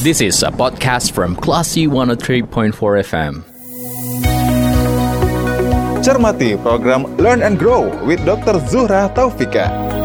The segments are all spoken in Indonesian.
This is a podcast from Classy 103.4 FM. Cermati program Learn and Grow with Dr. Zuhra Taufika.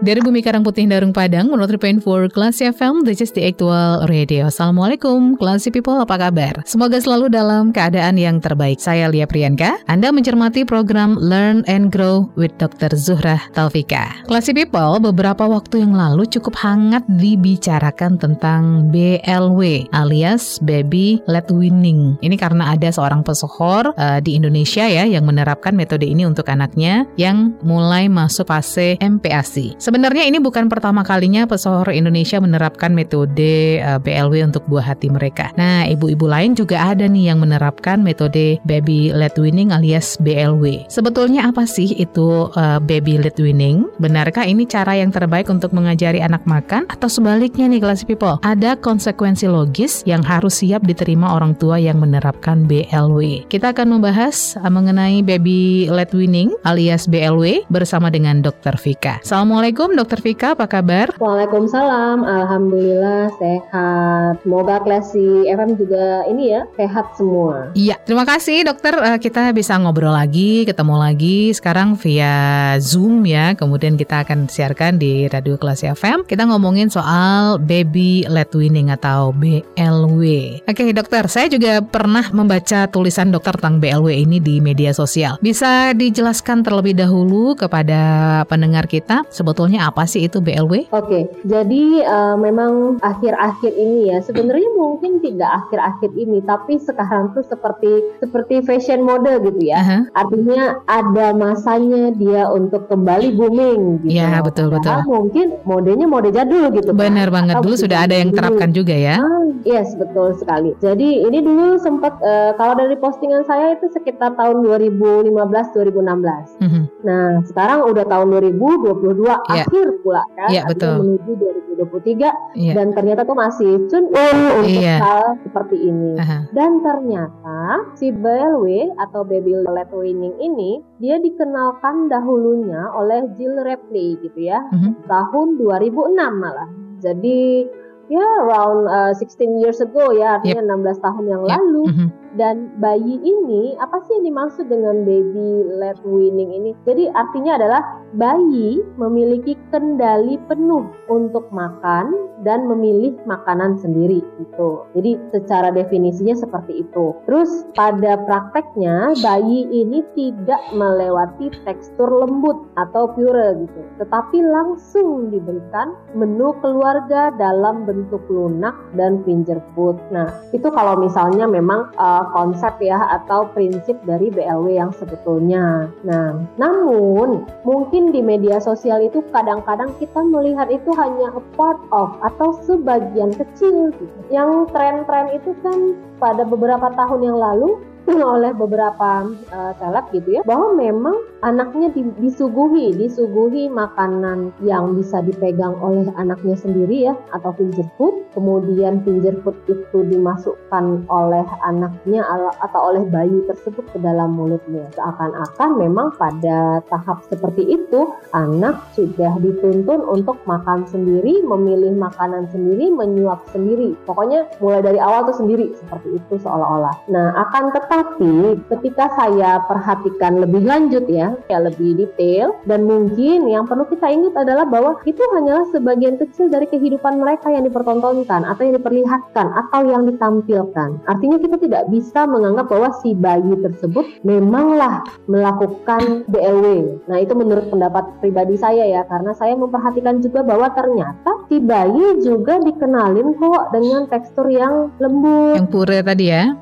Dari Bumi Karang Putih Darung Padang, menurut for Classy FM, this is the actual radio. Assalamualaikum, Classy People, apa kabar? Semoga selalu dalam keadaan yang terbaik. Saya Lia Priyanka. Anda mencermati program Learn and Grow with Dr. Zuhra Taufika. Classy People, beberapa waktu yang lalu cukup hangat dibicarakan tentang BLW alias Baby Led Winning. Ini karena ada seorang pesohor uh, di Indonesia ya yang menerapkan metode ini untuk anaknya yang mulai masuk fase MPASI. Sebenarnya ini bukan pertama kalinya pesohor Indonesia menerapkan metode eh, BLW untuk buah hati mereka. Nah, ibu-ibu lain juga ada nih yang menerapkan metode baby led winning alias BLW. Sebetulnya apa sih itu uh, baby led winning? Benarkah ini cara yang terbaik untuk mengajari anak makan atau sebaliknya nih kelas people? Ada konsekuensi logis yang harus siap diterima orang tua yang menerapkan BLW. Kita akan membahas uh, mengenai baby led winning alias BLW bersama dengan Dr. Vika. Assalamualaikum Assalamualaikum Dokter Vika, apa kabar? Waalaikumsalam, Alhamdulillah sehat. Semoga Klasi FM juga ini ya, sehat semua. Iya, terima kasih dokter. Uh, kita bisa ngobrol lagi, ketemu lagi sekarang via Zoom ya. Kemudian kita akan siarkan di Radio Klasi FM. Kita ngomongin soal baby led winning atau BLW. Oke dokter, saya juga pernah membaca tulisan dokter tentang BLW ini di media sosial. Bisa dijelaskan terlebih dahulu kepada pendengar kita sebetulnya sebetulnya apa sih itu BLW? Oke, okay, jadi uh, memang akhir-akhir ini ya sebenarnya mungkin tidak akhir-akhir ini, tapi sekarang tuh seperti seperti fashion mode gitu ya. Uh-huh. Artinya ada masanya dia untuk kembali booming gitu. Iya betul betul. Mungkin modenya mode jadul gitu. Benar kan? banget Atau dulu sudah ada yang terapkan juga ya. Ah, yes betul sekali. Jadi ini dulu sempat uh, kalau dari postingan saya itu sekitar tahun 2015 2016. Uh-huh. Nah sekarang udah tahun 2022 yeah. Akhir pula kan yeah, betul. menuju 2023 yeah. dan ternyata tuh masih tune in untuk yeah. hal seperti ini uh -huh. dan ternyata si BLW atau baby led winning ini dia dikenalkan dahulunya oleh Jill Ripley gitu ya uh -huh. tahun 2006 malah jadi ya around uh, 16 years ago ya artinya yep. 16 tahun yang yep. lalu mm -hmm. Dan bayi ini apa sih yang dimaksud dengan baby led winning ini jadi artinya adalah bayi memiliki kendali penuh untuk makan dan memilih makanan sendiri itu. Jadi secara definisinya seperti itu. Terus pada prakteknya bayi ini tidak melewati tekstur lembut atau pure gitu, tetapi langsung diberikan menu keluarga dalam bentuk lunak dan finger food. Nah, itu kalau misalnya memang uh, konsep ya atau prinsip dari BLW yang sebetulnya. Nah, namun mungkin di media sosial itu kadang-kadang kita melihat itu hanya a part of atau sebagian kecil gitu. Yang tren-tren itu kan pada beberapa tahun yang lalu oleh beberapa uh, seleb gitu ya bahwa memang anaknya disuguhi disuguhi makanan yang bisa dipegang oleh anaknya sendiri ya atau finger food. Kemudian finger food itu dimasukkan oleh anaknya atau oleh bayi tersebut ke dalam mulutnya. Seakan-akan memang pada tahap seperti itu anak sudah dituntun untuk makan sendiri memilih makanan sendiri menyuap sendiri. Pokoknya mulai dari awal tuh sendiri seperti itu seolah-olah. Nah akan tetap tapi ketika saya perhatikan lebih lanjut ya, ya lebih detail dan mungkin yang perlu kita ingat adalah bahwa itu hanyalah sebagian kecil dari kehidupan mereka yang dipertontonkan atau yang diperlihatkan atau yang ditampilkan. Artinya kita tidak bisa menganggap bahwa si bayi tersebut memanglah melakukan BLW. Nah itu menurut pendapat pribadi saya ya karena saya memperhatikan juga bahwa ternyata si bayi juga dikenalin kok dengan tekstur yang lembut. Yang pure tadi ya?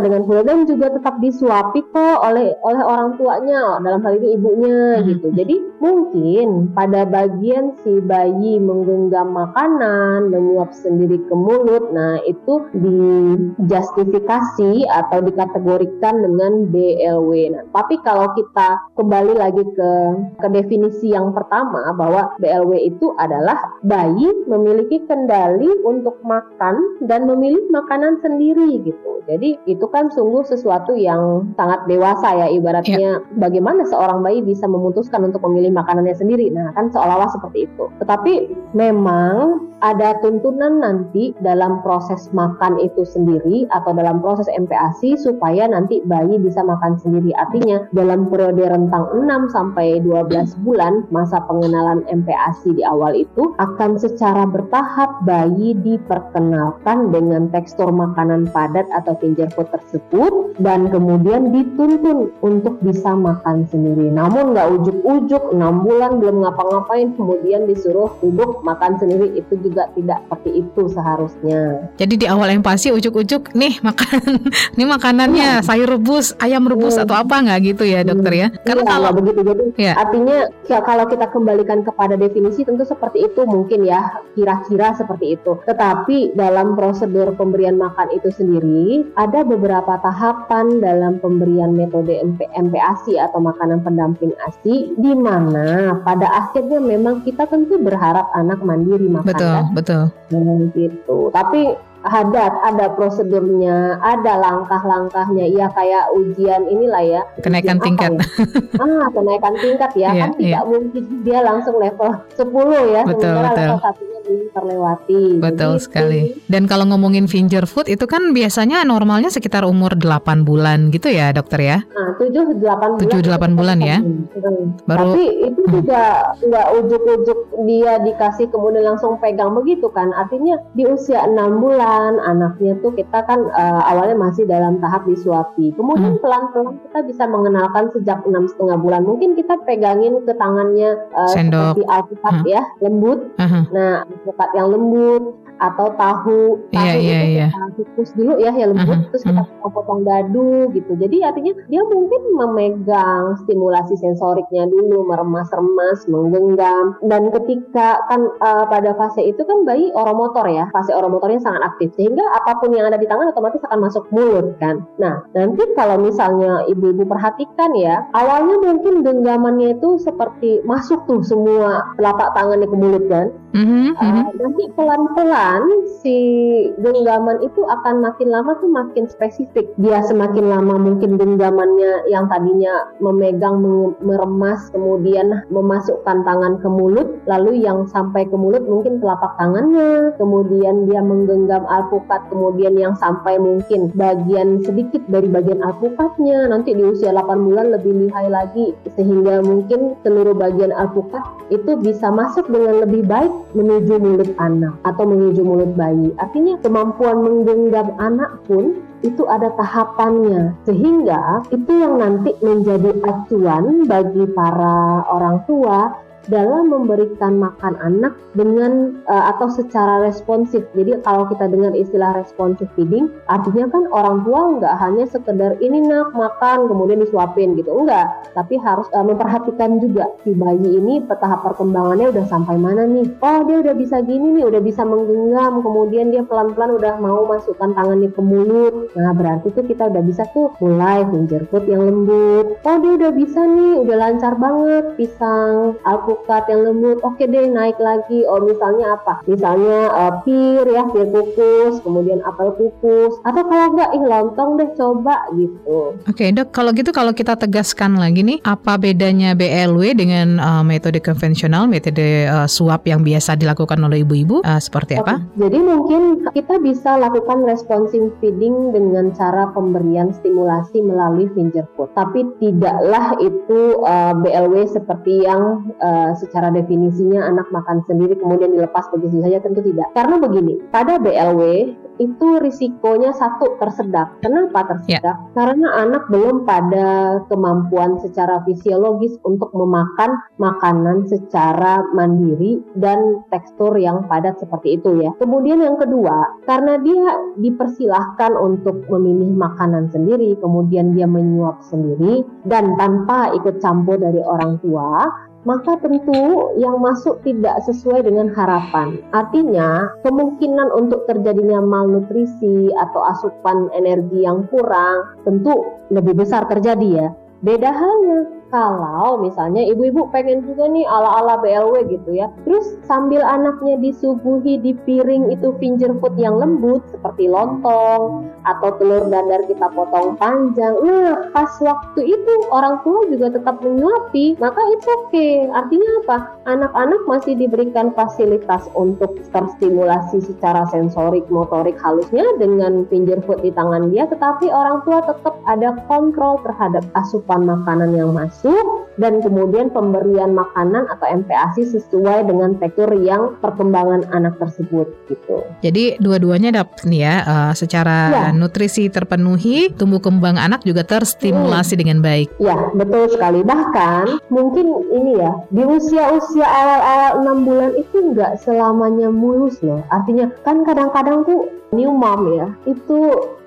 Dengan pure dan juga tetap disuapi kok oleh oleh orang tuanya dalam hal ini ibunya hmm. gitu. Jadi mungkin pada bagian si bayi menggenggam makanan menyuap sendiri ke mulut nah itu dijustifikasi atau dikategorikan dengan BLW nah tapi kalau kita kembali lagi ke ke definisi yang pertama bahwa BLW itu adalah bayi memiliki kendali untuk makan dan memilih makanan sendiri gitu. Jadi itu kan sungguh sesuatu sesuatu yang sangat dewasa ya ibaratnya yeah. bagaimana seorang bayi bisa memutuskan untuk memilih makanannya sendiri. Nah, kan seolah-olah seperti itu. Tetapi memang ada tuntunan nanti dalam proses makan itu sendiri atau dalam proses MPASI supaya nanti bayi bisa makan sendiri. Artinya dalam periode rentang 6 sampai 12 bulan masa pengenalan MPASI di awal itu akan secara bertahap bayi diperkenalkan dengan tekstur makanan padat atau finger food tersebut dan kemudian dituntun untuk bisa makan sendiri. Namun nggak ujuk-ujuk 6 bulan belum ngapa-ngapain kemudian disuruh duduk makan sendiri itu juga tidak seperti itu seharusnya. Jadi di awal yang pasti ujuk-ujuk nih makan nih makanannya hmm. sayur rebus, ayam rebus hmm. atau apa nggak gitu ya dokter ya? Hmm. Karena iya, kalau begitu jadi ya. artinya ya, kalau kita kembalikan kepada definisi tentu seperti itu mungkin ya kira-kira seperti itu. Tetapi dalam prosedur pemberian makan itu sendiri ada beberapa tahapan dalam pemberian metode MP, MPASI atau makanan pendamping ASI di mana pada akhirnya memang kita tentu berharap anak mandiri makan. Betul betul. Hmm, gitu. Tapi ada ada prosedurnya, ada langkah-langkahnya. Iya kayak ujian inilah ya. Kenaikan ujian tingkat. Ya? ah, kenaikan tingkat ya. Yeah, kan yeah. tidak mungkin dia langsung level 10 ya. Betul, betul. level satunya belum terlewati. Betul Jadi, sekali. Dan kalau ngomongin finger food itu kan biasanya normalnya sekitar umur 8 bulan gitu ya, Dokter ya? Nah, 7 8 bulan. 7 8 bulan ya. Baru Tapi itu hmm. juga nggak ujuk-ujuk dia dikasih kemudian langsung pegang begitu kan. Artinya di usia 6 bulan bulan anaknya tuh kita kan uh, awalnya masih dalam tahap disuapi kemudian hmm. pelan-pelan kita bisa mengenalkan sejak enam setengah bulan mungkin kita pegangin ke tangannya uh, seperti alpukat hmm. ya lembut uh-huh. nah alpukat yang lembut atau tahu tahu yeah, yeah, itu yeah. kita kukus dulu ya yang lembut uh-huh. terus kita uh-huh. potong dadu gitu jadi artinya dia mungkin memegang stimulasi sensoriknya dulu meremas-remas menggenggam dan ketika kan uh, pada fase itu kan bayi oromotor ya fase oromotornya sangat aktif sehingga apa pun yang ada di tangan otomatis akan masuk mulut kan. Nah nanti kalau misalnya ibu-ibu perhatikan ya awalnya mungkin genggamannya itu seperti masuk tuh semua telapak tangannya ke mulut kan. Mm-hmm, uh, nanti pelan-pelan si genggaman itu akan makin lama tuh makin spesifik. Dia semakin lama mungkin genggamannya yang tadinya memegang, meremas, kemudian memasukkan tangan ke mulut, lalu yang sampai ke mulut mungkin telapak tangannya, kemudian dia menggenggam alpukat kemudian yang sampai mungkin bagian sedikit dari bagian alpukatnya nanti di usia 8 bulan lebih lihai lagi sehingga mungkin seluruh bagian alpukat itu bisa masuk dengan lebih baik menuju mulut anak atau menuju mulut bayi. Artinya kemampuan menggenggam anak pun itu ada tahapannya. Sehingga itu yang nanti menjadi acuan bagi para orang tua dalam memberikan makan anak dengan uh, atau secara responsif. Jadi kalau kita dengar istilah responsif feeding, artinya kan orang tua nggak hanya sekedar ini nak makan kemudian disuapin gitu, enggak. Tapi harus uh, memperhatikan juga si bayi ini tahap perkembangannya udah sampai mana nih. Oh dia udah bisa gini nih, udah bisa menggenggam, kemudian dia pelan-pelan udah mau masukkan tangannya ke mulut. Nah berarti tuh kita udah bisa tuh mulai finger food yang lembut. Oh dia udah bisa nih, udah lancar banget pisang, alpukat alpukat yang lembut oke deh naik lagi. Oh misalnya apa? Misalnya uh, pir ya pir kukus kemudian apel kukus atau kalau enggak ih lontong deh coba gitu. Oke okay, dok kalau gitu kalau kita tegaskan lagi nih apa bedanya BLW dengan uh, metode konvensional metode uh, suap yang biasa dilakukan oleh ibu-ibu? Uh, seperti okay. apa jadi mungkin kita bisa lakukan responsive feeding dengan cara pemberian stimulasi melalui finger food. Tapi tidaklah itu uh, BLW seperti yang uh, Eh, secara definisinya anak makan sendiri kemudian dilepas begitu saja tentu tidak. Karena begini, pada BLW itu risikonya satu tersedak. Kenapa tersedak? Yeah. Karena anak belum pada kemampuan secara fisiologis untuk memakan makanan secara mandiri dan tekstur yang padat seperti itu ya. Kemudian yang kedua, karena dia dipersilahkan untuk memilih makanan sendiri, kemudian dia menyuap sendiri dan tanpa ikut campur dari orang tua, maka tentu yang masuk tidak sesuai dengan harapan. Artinya, kemungkinan untuk terjadinya malnutrisi atau asupan energi yang kurang tentu lebih besar terjadi ya. Beda halnya kalau misalnya ibu-ibu pengen juga nih ala-ala BLW gitu ya. Terus sambil anaknya disuguhi di piring itu finger food yang lembut seperti lontong atau telur dadar kita potong panjang. Nah, pas waktu itu orang tua juga tetap menyuapi, maka itu oke. Okay. Artinya apa? Anak-anak masih diberikan fasilitas untuk terstimulasi secara sensorik, motorik halusnya dengan finger food di tangan dia, tetapi orang tua tetap ada kontrol terhadap asupan makanan yang masuk dan kemudian pemberian makanan atau MPASI sesuai dengan tekstur yang perkembangan anak tersebut gitu. Jadi dua-duanya dapat nih ya uh, secara ya. nutrisi terpenuhi, tumbuh kembang anak juga terstimulasi hmm. dengan baik. Ya, betul sekali. Bahkan mungkin ini ya, di usia-usia awal-awal 6 bulan itu nggak selamanya mulus loh. Artinya kan kadang-kadang tuh new mom ya, itu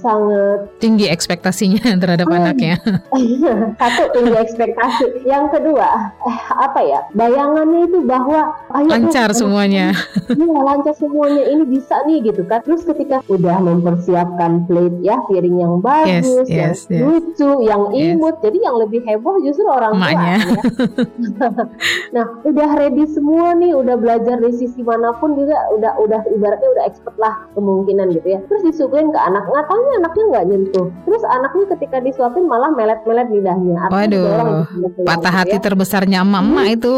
sangat tinggi ekspektasinya terhadap hmm. anaknya. Satu tinggi ekspektasi. Yang kedua, eh, apa ya? Bayangannya itu bahwa ayo lancar tuh, semuanya. Iya, lancar semuanya. Ini bisa nih gitu kan. Terus ketika udah mempersiapkan plate ya, piring yang bagus, yes, yes, yang yes. lucu, yang imut. Yes. Jadi yang lebih heboh justru orang tua. Ya. nah, udah ready semua nih, udah belajar dari sisi mana pun juga udah udah ibaratnya udah expert lah kemungkinan gitu ya. Terus disuguhin ke anak, nggak tahu anaknya nggak nyentuh. Terus anaknya ketika disuapin malah melet-melet lidahnya. Waduh, patah gitu hati ya. terbesarnya emak-emak hmm. itu.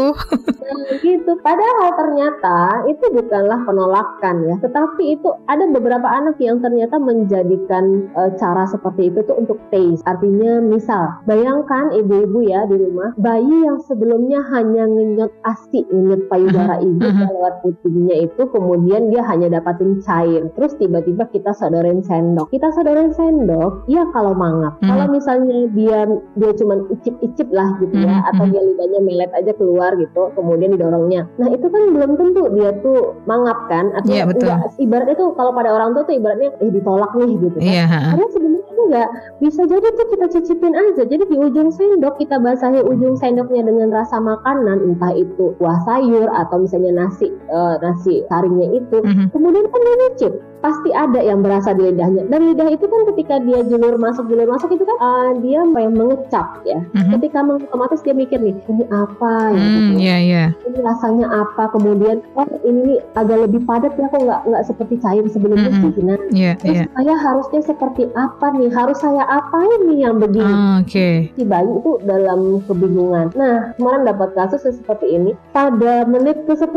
Nah, gitu. Padahal ternyata itu bukanlah penolakan ya, tetapi itu ada beberapa anak yang ternyata menjadikan e, cara seperti itu tuh untuk taste. Artinya misal, bayangkan ibu-ibu ya di rumah, bayi yang sebelumnya hanya ngenyot asi, ngenyot payudara ibu lewat putingnya itu, kemudian dia hanya dapatin cair. Terus tiba-tiba kita sodorin sendok. Kita sodorin sendok, ya kalau mangap. Hmm. Kalau misalnya dia dia cuma icip-icip lah gitu ya, hmm. atau dia lidahnya melet aja keluar gitu, kemudian didorongnya. Nah itu kan belum tentu dia tuh mangap kan? Atau yeah, betul. enggak, ibaratnya tuh kalau pada orang tua tuh ibaratnya eh ditolak nih gitu kan. Yeah. Karena sebenarnya enggak bisa jadi tuh kita cicipin aja jadi di ujung sendok kita basahi ujung sendoknya dengan rasa makanan entah itu kuah sayur atau misalnya nasi uh, nasi saringnya itu mm-hmm. kemudian kan dia nyicip pasti ada yang berasa di lidahnya. Dan lidah itu kan ketika dia julur masuk julur masuk itu kan uh, dia yang mengecap ya. Mm-hmm. ketika otomatis dia mikir nih ini apa ya? Mm, yeah, yeah. ini rasanya apa? Kemudian oh ini nih agak lebih padat ya kok nggak nggak seperti cair sebelumnya mm-hmm. sih. Nah yeah, terus yeah. saya harusnya seperti apa nih? Harus saya apain nih yang begini? Oh, oke. Okay. si bayi itu dalam kebingungan. Nah kemarin dapat kasus seperti ini. Pada menit ke 10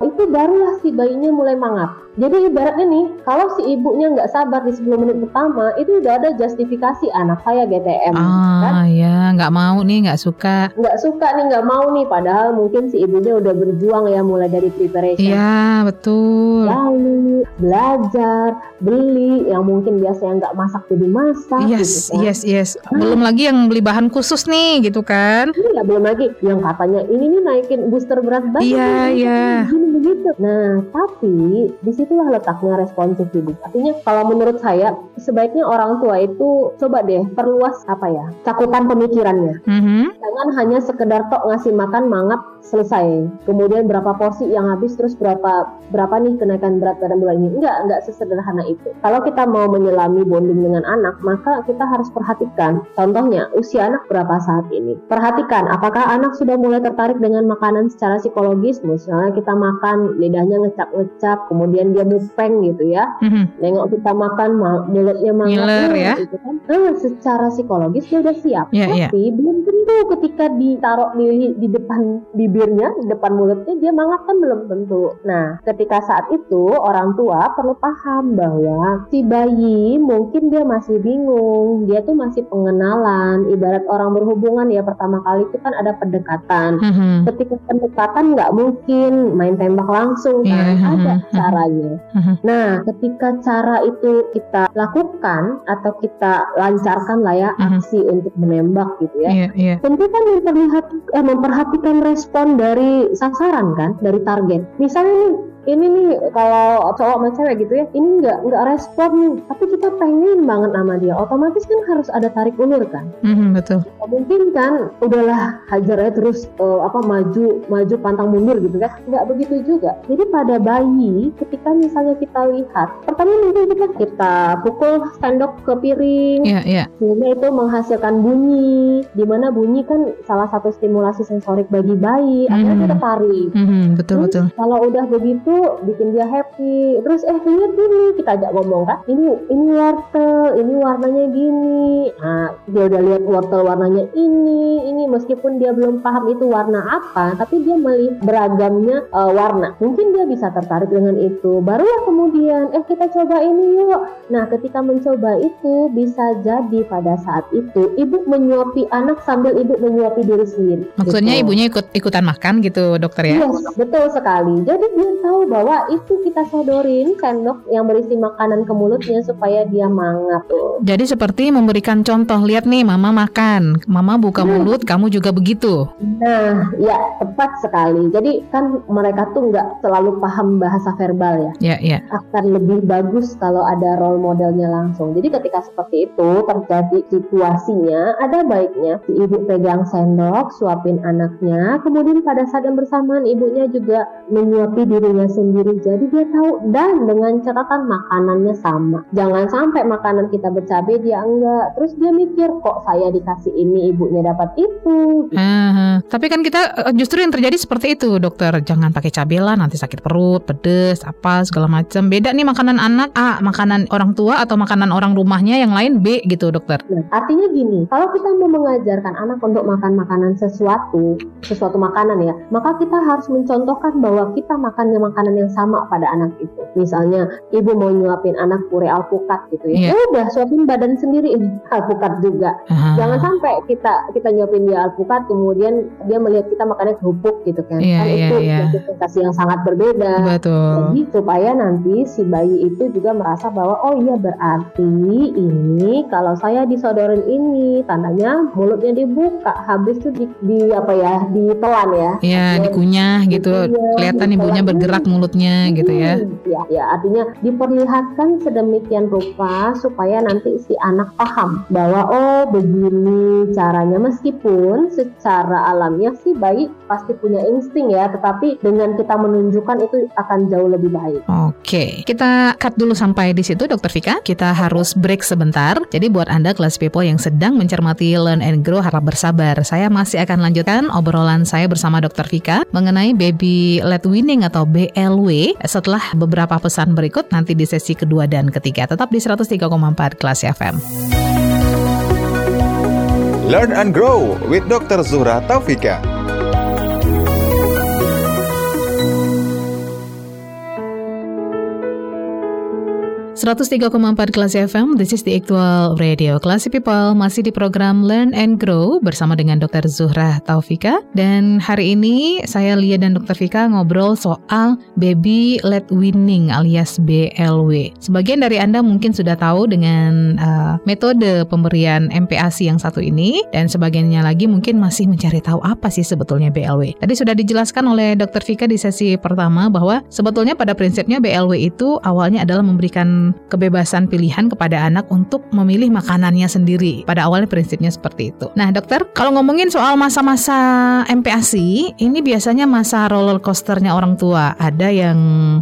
itu barulah si bayinya mulai mangap. Jadi ibaratnya nih, kalau si ibunya nggak sabar di 10 menit pertama, itu udah ada justifikasi anak saya GTM. Ah kan? ya, nggak mau nih, nggak suka. Nggak suka nih, nggak mau nih. Padahal mungkin si ibunya udah berjuang ya mulai dari preparation. Iya, betul. Lalu belajar, beli yang mungkin biasanya nggak masak jadi masak. Yes, gitu kan. yes, yes. Belum lagi yang beli bahan khusus nih, gitu kan? Iya, belum lagi yang katanya ini nih naikin booster berat badan. Iya, iya. begitu. Nah, tapi di situ itulah letaknya responsif hidup. Artinya kalau menurut saya sebaiknya orang tua itu coba deh perluas apa ya cakupan pemikirannya. Mm-hmm. Jangan hanya sekedar tok ngasih makan mangap selesai. Kemudian berapa porsi yang habis terus berapa berapa nih kenaikan berat badan bulan ini? Enggak, enggak sesederhana itu. Kalau kita mau menyelami bonding dengan anak, maka kita harus perhatikan. Contohnya usia anak berapa saat ini. Perhatikan apakah anak sudah mulai tertarik dengan makanan secara psikologis. Misalnya kita makan lidahnya ngecap-ngecap, kemudian dia mupeng gitu ya mm-hmm. nengok kita makan mulutnya mangap ya gitu kan nah, secara psikologis dia udah siap yeah, iya. tapi yeah. belum tentu ketika ditaruh di di depan bibirnya di depan mulutnya dia mangap kan belum tentu nah ketika saat itu orang tua perlu paham bahwa si bayi mungkin dia masih bingung dia tuh masih pengenalan ibarat orang berhubungan ya pertama kali itu kan ada pendekatan mm-hmm. ketika pendekatan nggak mungkin main tembak langsung kan yeah. Mm-hmm. ada caranya Uh-huh. Nah, ketika cara itu kita lakukan atau kita lancarkan lah ya uh-huh. aksi untuk menembak gitu ya, yeah, yeah. Tentu kan memperlihat eh, memperhatikan respon dari sasaran kan, dari target. Misalnya nih ini nih kalau cowok sama cewek gitu ya ini nggak nggak respon nih. Tapi kita pengen banget sama dia. Otomatis kan harus ada tarik ulur kan? Mm-hmm, betul. Mungkin kan udahlah hajar aja terus uh, apa maju maju pantang mundur gitu kan? Nggak begitu juga. Jadi pada bayi ketika misalnya kita lihat pertama mungkin kita kita pukul sendok ke piring. Yeah, yeah. sehingga itu menghasilkan bunyi di mana bunyi kan salah satu stimulasi sensorik bagi bayi. Mm-hmm. akhirnya kita tarik. Mm-hmm, betul betul. kalau udah begitu bikin dia happy. Terus eh lihat gini kita ajak ngomong kan ini ini wortel ini warnanya gini. Nah dia udah lihat wortel warnanya ini ini. Meskipun dia belum paham itu warna apa tapi dia melihat beragamnya uh, warna. Mungkin dia bisa tertarik dengan itu. Barulah kemudian eh kita coba ini yuk. Nah ketika mencoba itu bisa jadi pada saat itu ibu menyuapi anak sambil ibu menyuapi diri sendiri. Maksudnya gitu. ibunya ikut ikutan makan gitu dokter ya? Yes, betul sekali. Jadi dia tahu bahwa itu kita sodorin sendok yang berisi makanan ke mulutnya supaya dia mangap tuh jadi seperti memberikan contoh lihat nih mama makan. Mama buka hmm. mulut kamu juga begitu. Nah ya tepat sekali. Jadi kan mereka tuh nggak selalu paham bahasa verbal ya. Ya ya. Akan lebih bagus kalau ada role modelnya langsung. Jadi ketika seperti itu terjadi situasinya ada baiknya si ibu pegang sendok suapin anaknya. Kemudian pada saat yang bersamaan ibunya juga menyuapi dirinya sendiri. Jadi dia tahu dan dengan catatan makanannya sama. Jangan sampai makanan kita bercabai dia enggak. Terus dia mikir kok saya dikasih ini ibunya dapat itu? Uh, tapi kan kita eh, justru yang terjadi seperti itu dokter. Jangan pakai cabai lah nanti sakit perut pedes apa segala macam beda nih makanan anak A makanan orang tua atau makanan orang rumahnya yang lain B gitu dokter. Nah, artinya gini kalau kita mau mengajarkan anak untuk makan makanan sesuatu sesuatu makanan ya maka kita harus mencontohkan bahwa kita makannya makanan yang sama pada anak itu. Misalnya ibu mau nyuapin anak pure alpukat gitu ya. Yeah. ya udah suapin badan sendiri ini alpukat juga. Jangan sampai kita kita nyuapin dia alpukat kemudian dia melihat kita makannya kerupuk gitu kan. Yeah, kan yeah, itu yeah. yang sangat berbeda. Betul. Jadi supaya nanti si bayi itu juga merasa bahwa oh iya berarti ini kalau saya disodorin ini tandanya mulutnya dibuka habis itu di, di apa ya ditelan ya. Ya dikunyah gitu. dikunyah, kelihatan ibunya bergerak mulutnya hmm, gitu ya. Ya ya artinya diperlihatkan sedemikian rupa supaya nanti si anak paham bahwa oh begini caranya. Meskipun secara alamiah sih bayi pasti punya insting ya tetapi dengan kita menunjukkan itu akan jauh lebih baik oke kita cut dulu sampai di situ dokter Vika kita harus break sebentar jadi buat anda kelas people yang sedang mencermati learn and grow harap bersabar saya masih akan lanjutkan obrolan saya bersama dokter Vika mengenai baby led winning atau BLW setelah beberapa pesan berikut nanti di sesi kedua dan ketiga. Tetap di 103,4 kelas FM. Learn and grow with Dr. Zuhra Taufika. 103,4 kelas FM, this is the actual radio. Classy People masih di program Learn and Grow bersama dengan Dr. Zuhra Taufika. Dan hari ini saya Lia dan Dr. Vika ngobrol soal baby led winning alias BLW. Sebagian dari Anda mungkin sudah tahu dengan uh, metode pemberian MPASI yang satu ini dan sebagiannya lagi mungkin masih mencari tahu apa sih sebetulnya BLW. Tadi sudah dijelaskan oleh Dr. Vika di sesi pertama bahwa sebetulnya pada prinsipnya BLW itu awalnya adalah memberikan kebebasan pilihan kepada anak untuk memilih makanannya sendiri. Pada awalnya prinsipnya seperti itu. Nah, dokter, kalau ngomongin soal masa-masa MPASI, ini biasanya masa roller coasternya orang tua. Ada yang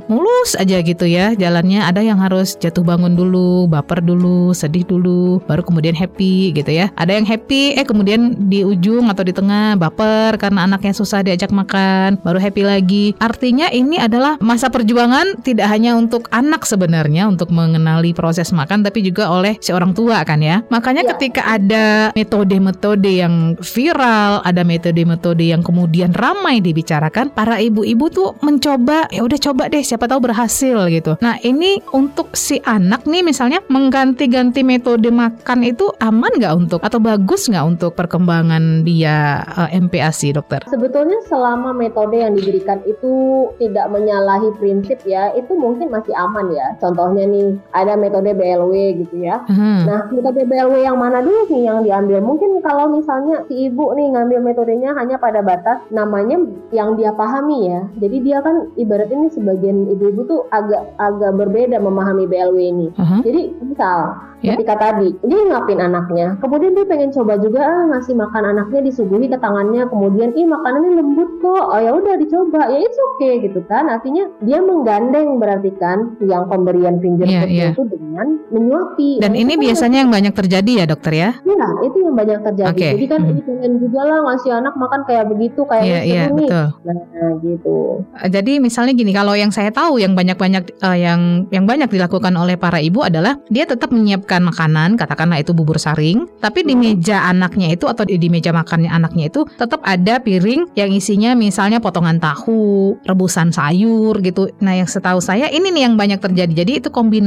mulus aja gitu ya jalannya, ada yang harus jatuh bangun dulu, baper dulu, sedih dulu, baru kemudian happy gitu ya. Ada yang happy, eh kemudian di ujung atau di tengah baper karena anaknya susah diajak makan, baru happy lagi. Artinya ini adalah masa perjuangan tidak hanya untuk anak sebenarnya, untuk mengenali proses makan tapi juga oleh si orang tua kan ya. Makanya ya. ketika ada metode-metode yang viral, ada metode-metode yang kemudian ramai dibicarakan, para ibu-ibu tuh mencoba ya udah coba deh siapa tahu berhasil gitu. Nah, ini untuk si anak nih misalnya mengganti-ganti metode makan itu aman nggak untuk atau bagus nggak untuk perkembangan dia uh, eh, MPASI dokter? Sebetulnya selama metode yang diberikan itu tidak menyalahi prinsip ya, itu mungkin masih aman ya. Contohnya nih nih, ada metode BLW gitu ya. Hmm. Nah, metode BLW yang mana dulu nih yang diambil? Mungkin kalau misalnya si ibu nih ngambil metodenya hanya pada batas namanya yang dia pahami ya. Jadi dia kan ibarat ini sebagian ibu-ibu tuh agak agak berbeda memahami BLW ini. Uh -huh. Jadi misal yeah. ketika tadi dia ngapin anaknya kemudian dia pengen coba juga ah ngasih makan anaknya disuguhi ke tangannya kemudian ih makanannya lembut kok oh ya udah dicoba ya itu oke okay, gitu kan artinya dia menggandeng berarti kan yang pemberian finger yeah, yeah. itu dengan menyuapi dan nah, ini biasanya yang banyak terjadi ya dokter ya iya itu yang banyak terjadi okay. jadi kan hmm. ini pengen juga lah ngasih anak makan kayak begitu kayak yeah, yeah, nih betul. nah gitu eh, jadi misalnya gini kalau yang saya tahu yang banyak-banyak uh, yang yang banyak dilakukan oleh para ibu adalah dia tetap menyiapkan makanan, katakanlah itu bubur saring, tapi di meja anaknya itu atau di, meja makannya anaknya itu tetap ada piring yang isinya misalnya potongan tahu, rebusan sayur gitu. Nah, yang setahu saya ini nih yang banyak terjadi. Jadi itu kombinasi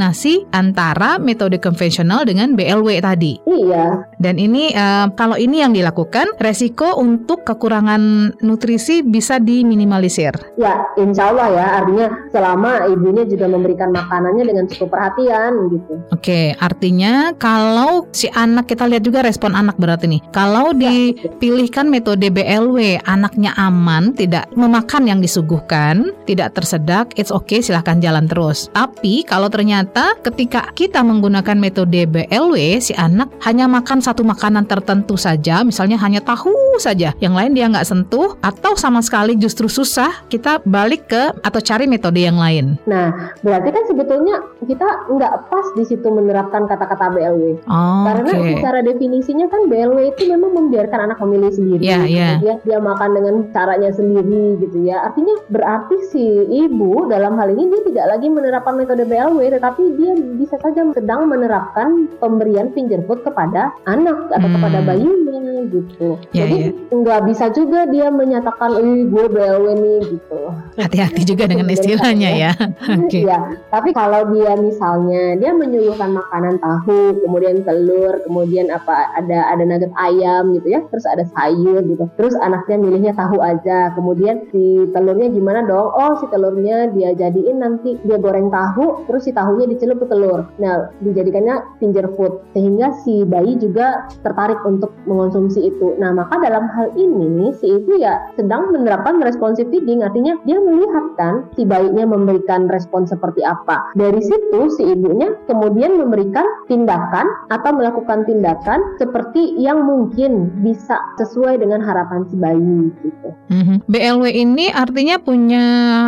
antara metode konvensional dengan BLW tadi. Iya. Dan ini uh, kalau ini yang dilakukan, resiko untuk kekurangan nutrisi bisa diminimalisir. Ya, insya Allah ya. Artinya selama ibunya juga memberikan makanannya dengan cukup perhatian gitu. Oke, artinya Artinya kalau si anak kita lihat juga respon anak berarti nih. Kalau ya. dipilihkan metode BLW, anaknya aman, tidak memakan yang disuguhkan, tidak tersedak, it's okay silahkan jalan terus. Tapi kalau ternyata ketika kita menggunakan metode BLW, si anak hanya makan satu makanan tertentu saja, misalnya hanya tahu saja, yang lain dia nggak sentuh atau sama sekali justru susah, kita balik ke atau cari metode yang lain. Nah, berarti kan sebetulnya kita nggak pas di situ menerapkan kata kata-kata BLW. Oh, Karena okay. secara definisinya kan BLW itu memang membiarkan anak memilih sendiri. Yeah, yeah. Dia dia makan dengan caranya sendiri gitu ya. Artinya berarti si ibu dalam hal ini dia tidak lagi menerapkan metode BLW tetapi dia bisa saja sedang menerapkan pemberian finger food kepada anak atau hmm. kepada bayinya gitu. Yeah, Jadi yeah. nggak bisa juga dia menyatakan, "Ih, gue BLW nih" gitu. Hati-hati juga dengan istilahnya ya. Oke. Okay. Ya, tapi kalau dia misalnya dia menyuguhkan makanan tahu, kemudian telur, kemudian apa ada ada nugget ayam gitu ya, terus ada sayur gitu. Terus anaknya milihnya tahu aja. Kemudian si telurnya gimana dong? Oh, si telurnya dia jadiin nanti dia goreng tahu, terus si tahunya dicelup ke telur. Nah, dijadikannya finger food sehingga si bayi juga tertarik untuk mengonsumsi itu. Nah, maka dalam hal ini si ibu ya sedang menerapkan responsive feeding, artinya dia melihat kan si bayinya memberikan respon seperti apa. Dari situ si ibunya kemudian memberikan tindakan atau melakukan tindakan seperti yang mungkin bisa sesuai dengan harapan si bayi gitu. Mm-hmm. BLW ini artinya punya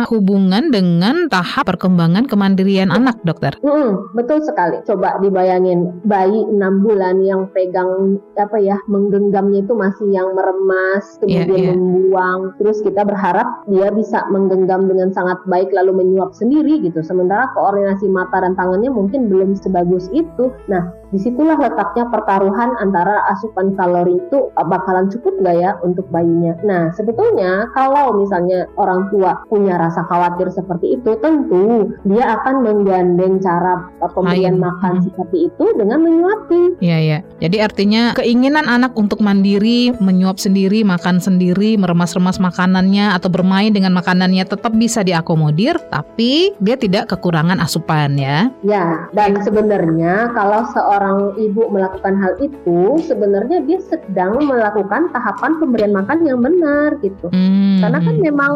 hubungan dengan tahap perkembangan kemandirian anak, dokter. Mm-hmm, betul sekali. Coba dibayangin bayi 6 bulan yang pegang apa ya menggenggamnya itu masih yang meremas, iya, kemudian yeah, yeah. membuang. Terus kita berharap dia bisa menggenggam dengan sangat baik lalu menyuap sendiri gitu. Sementara koordinasi mata dan tangannya mungkin belum sebagus itu. Nah, di situlah letaknya pertaruhan antara asupan kalori itu eh, bakalan cukup nggak ya untuk bayinya. Nah, sebetulnya kalau misalnya orang tua punya rasa khawatir seperti itu, tentu dia akan menggandeng cara eh, pemberian makan hmm. seperti itu dengan menyuapi. Iya, iya. Jadi artinya keinginan anak untuk mandiri, menyuap sendiri, makan sendiri, meremas-remas makanannya atau bermain dengan makanannya tetap bisa diakomodir, tapi dia tidak kekurangan asupan ya. Ya, dan sebenarnya kalau seorang ibu melakukan hal itu, sebenarnya dia sedang melakukan tahapan pemberian makan yang benar gitu. Hmm. Karena kan memang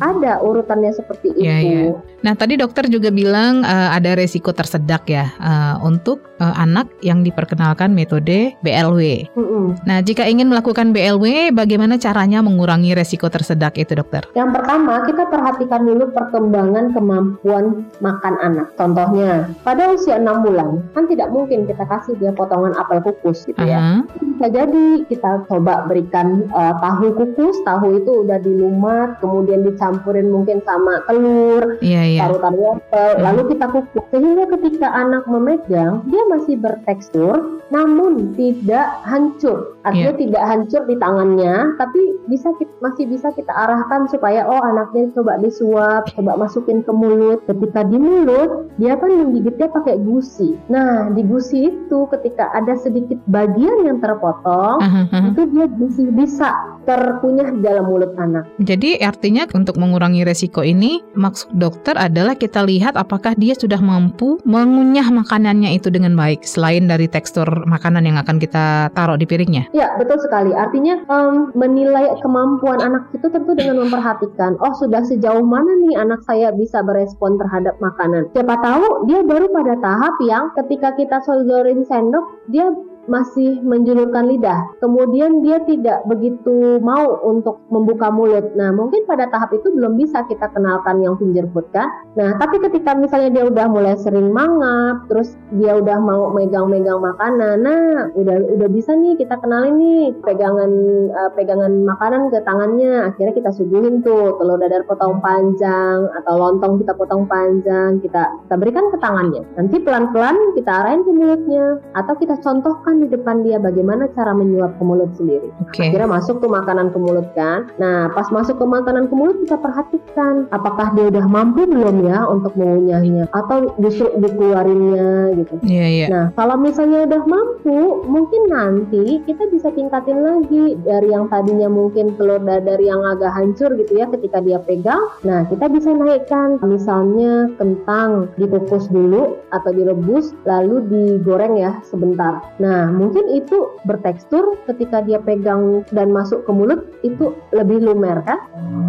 ada urutannya seperti itu. Yeah. Nah, tadi dokter juga bilang uh, ada resiko tersedak ya uh, untuk uh, anak yang diperkenalkan metode BLW. Mm -hmm. Nah, jika ingin melakukan BLW, bagaimana caranya mengurangi resiko tersedak itu, dokter? Yang pertama, kita perhatikan dulu perkembangan kemampuan makan anak. Contohnya, pada usia 6 bulan, kan tidak mungkin kita kasih dia potongan apel kukus gitu uh -huh. ya. Bisa jadi kita coba berikan uh, tahu kukus, tahu itu udah dilumat, kemudian dicampur campurin mungkin sama telur, yeah, yeah. taruh-taruh wortel, mm. lalu kita kukus sehingga ketika anak memegang dia masih bertekstur, namun tidak hancur. Artinya yeah. tidak hancur di tangannya, tapi bisa kita, masih bisa kita arahkan supaya oh anaknya coba disuap, coba masukin ke mulut. Ketika di mulut dia kan menggigitnya pakai gusi. Nah di gusi itu ketika ada sedikit bagian yang terpotong, uh -huh. itu dia masih bisa terpunyah di dalam mulut anak. Jadi artinya untuk mengurangi resiko ini maksud dokter adalah kita lihat apakah dia sudah mampu mengunyah makanannya itu dengan baik selain dari tekstur makanan yang akan kita taruh di piringnya. Ya betul sekali. Artinya um, menilai kemampuan anak itu tentu dengan memperhatikan oh sudah sejauh mana nih anak saya bisa berespon terhadap makanan. Siapa tahu dia baru pada tahap yang ketika kita sodorin sendok dia masih menjulurkan lidah. Kemudian dia tidak begitu mau untuk membuka mulut. Nah, mungkin pada tahap itu belum bisa kita kenalkan yang finger food kan. Nah, tapi ketika misalnya dia udah mulai sering mangap, terus dia udah mau megang-megang makanan, nah udah udah bisa nih kita kenalin nih pegangan uh, pegangan makanan ke tangannya. Akhirnya kita suguhin tuh telur dadar potong panjang atau lontong kita potong panjang, kita kita berikan ke tangannya. Nanti pelan-pelan kita arahin ke mulutnya atau kita contohkan di depan dia bagaimana cara menyuap ke mulut sendiri. Okay. Akhirnya masuk tuh makanan ke mulut kan. Nah pas masuk ke makanan ke mulut kita perhatikan apakah dia udah mampu belum ya untuk mengunyahnya atau justru dikeluarinnya gitu. Iya yeah, iya. Yeah. Nah kalau misalnya udah mampu mungkin nanti kita bisa tingkatin lagi dari yang tadinya mungkin telur dadar yang agak hancur gitu ya ketika dia pegang. Nah kita bisa naikkan misalnya kentang dikukus dulu atau direbus lalu digoreng ya sebentar. Nah mungkin itu bertekstur ketika dia pegang dan masuk ke mulut itu lebih lumer kan?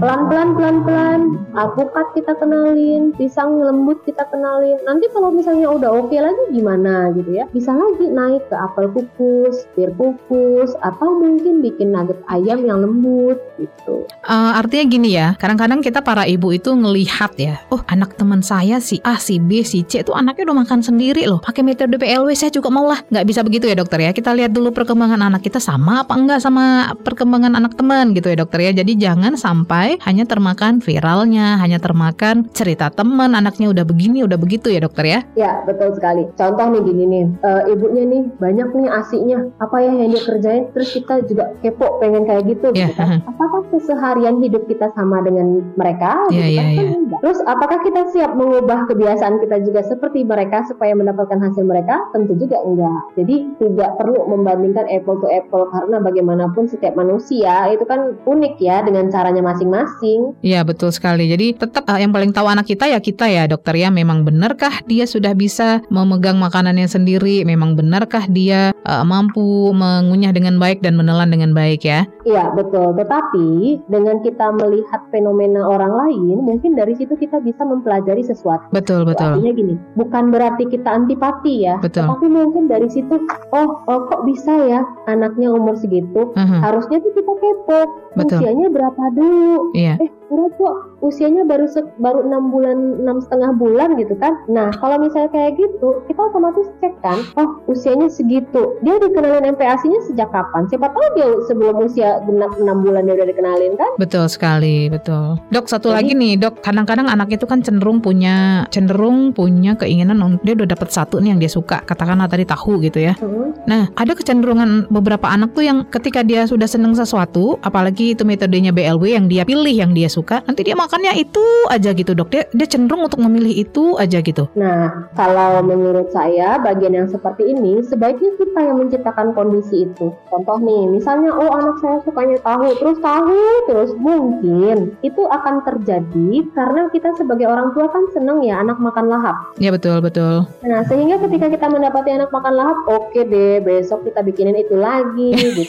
Pelan-pelan pelan-pelan alpukat kita kenalin, pisang lembut kita kenalin. Nanti kalau misalnya udah oke okay lagi gimana gitu ya? Bisa lagi naik ke apel kukus, pir kukus atau mungkin bikin nugget ayam yang lembut gitu. Uh, artinya gini ya, kadang-kadang kita para ibu itu ngelihat ya, oh anak teman saya si A, si B, si C itu anaknya udah makan sendiri loh. Pakai metode PLW saya juga mau lah. Nggak bisa begitu ya dokter ya. Kita lihat dulu perkembangan anak kita sama apa enggak sama perkembangan anak teman gitu ya dokter ya. Jadi jangan sampai hanya termakan viralnya, hanya termakan cerita teman anaknya udah begini, udah begitu ya dokter ya. Ya betul sekali. Contoh nih gini nih, uh, ibunya nih banyak nih asiknya apa ya yang dia kerjain, terus kita juga kepo pengen kayak gitu. Yeah. Gitu kan? Apakah keseharian hidup kita sama dengan mereka? Yeah, gitu yeah, kan? yeah. Terus apakah kita siap mengubah kebiasaan kita juga seperti mereka supaya mendapatkan hasil mereka? Tentu juga enggak. Jadi tidak perlu membandingkan apple to apple karena bagaimanapun setiap manusia itu kan unik ya dengan caranya masing-masing. Iya betul sekali. Jadi tetap uh, yang paling tahu anak kita ya kita ya dokter ya. Memang benarkah dia sudah bisa memegang makanannya sendiri? Memang benarkah dia uh, mampu mengunyah dengan baik dan menelan dengan baik ya? Iya betul. Tetapi dengan kita melihat fenomena orang lain, mungkin dari situ kita bisa mempelajari sesuatu. Betul betul. Artinya gini, bukan berarti kita antipati ya. Betul. Tapi mungkin dari situ, oh oh kok bisa ya anaknya umur segitu uh-huh. harusnya tuh kita kepo Betul. usianya berapa dulu iya. eh kok usianya baru baru enam bulan enam setengah bulan gitu kan. Nah kalau misalnya kayak gitu kita otomatis cek kan oh usianya segitu. Dia dikenalin MPASI-nya sejak kapan? Siapa tahu dia sebelum usia genap enam bulan dia udah dikenalin kan? Betul sekali betul. Dok satu Jadi, lagi nih dok. Kadang-kadang anak itu kan cenderung punya cenderung punya keinginan dia udah dapat satu nih yang dia suka katakanlah tadi tahu gitu ya. Uh-huh. nah ada kecenderungan beberapa anak tuh yang ketika dia sudah seneng sesuatu apalagi itu metodenya BLW yang dia pilih yang dia suka nanti dia makannya itu aja gitu dok. Dia dia cenderung untuk memilih itu aja gitu. Nah kalau menurut saya bagian yang seperti ini sebaiknya kita yang menciptakan kondisi itu. Contoh nih misalnya oh anak saya sukanya tahu terus tahu terus mungkin itu akan terjadi karena kita sebagai orang tua kan seneng ya anak makan lahap. Ya betul betul. Nah sehingga ketika kita mendapati anak makan lahap oke okay deh besok kita bikinin itu lagi gitu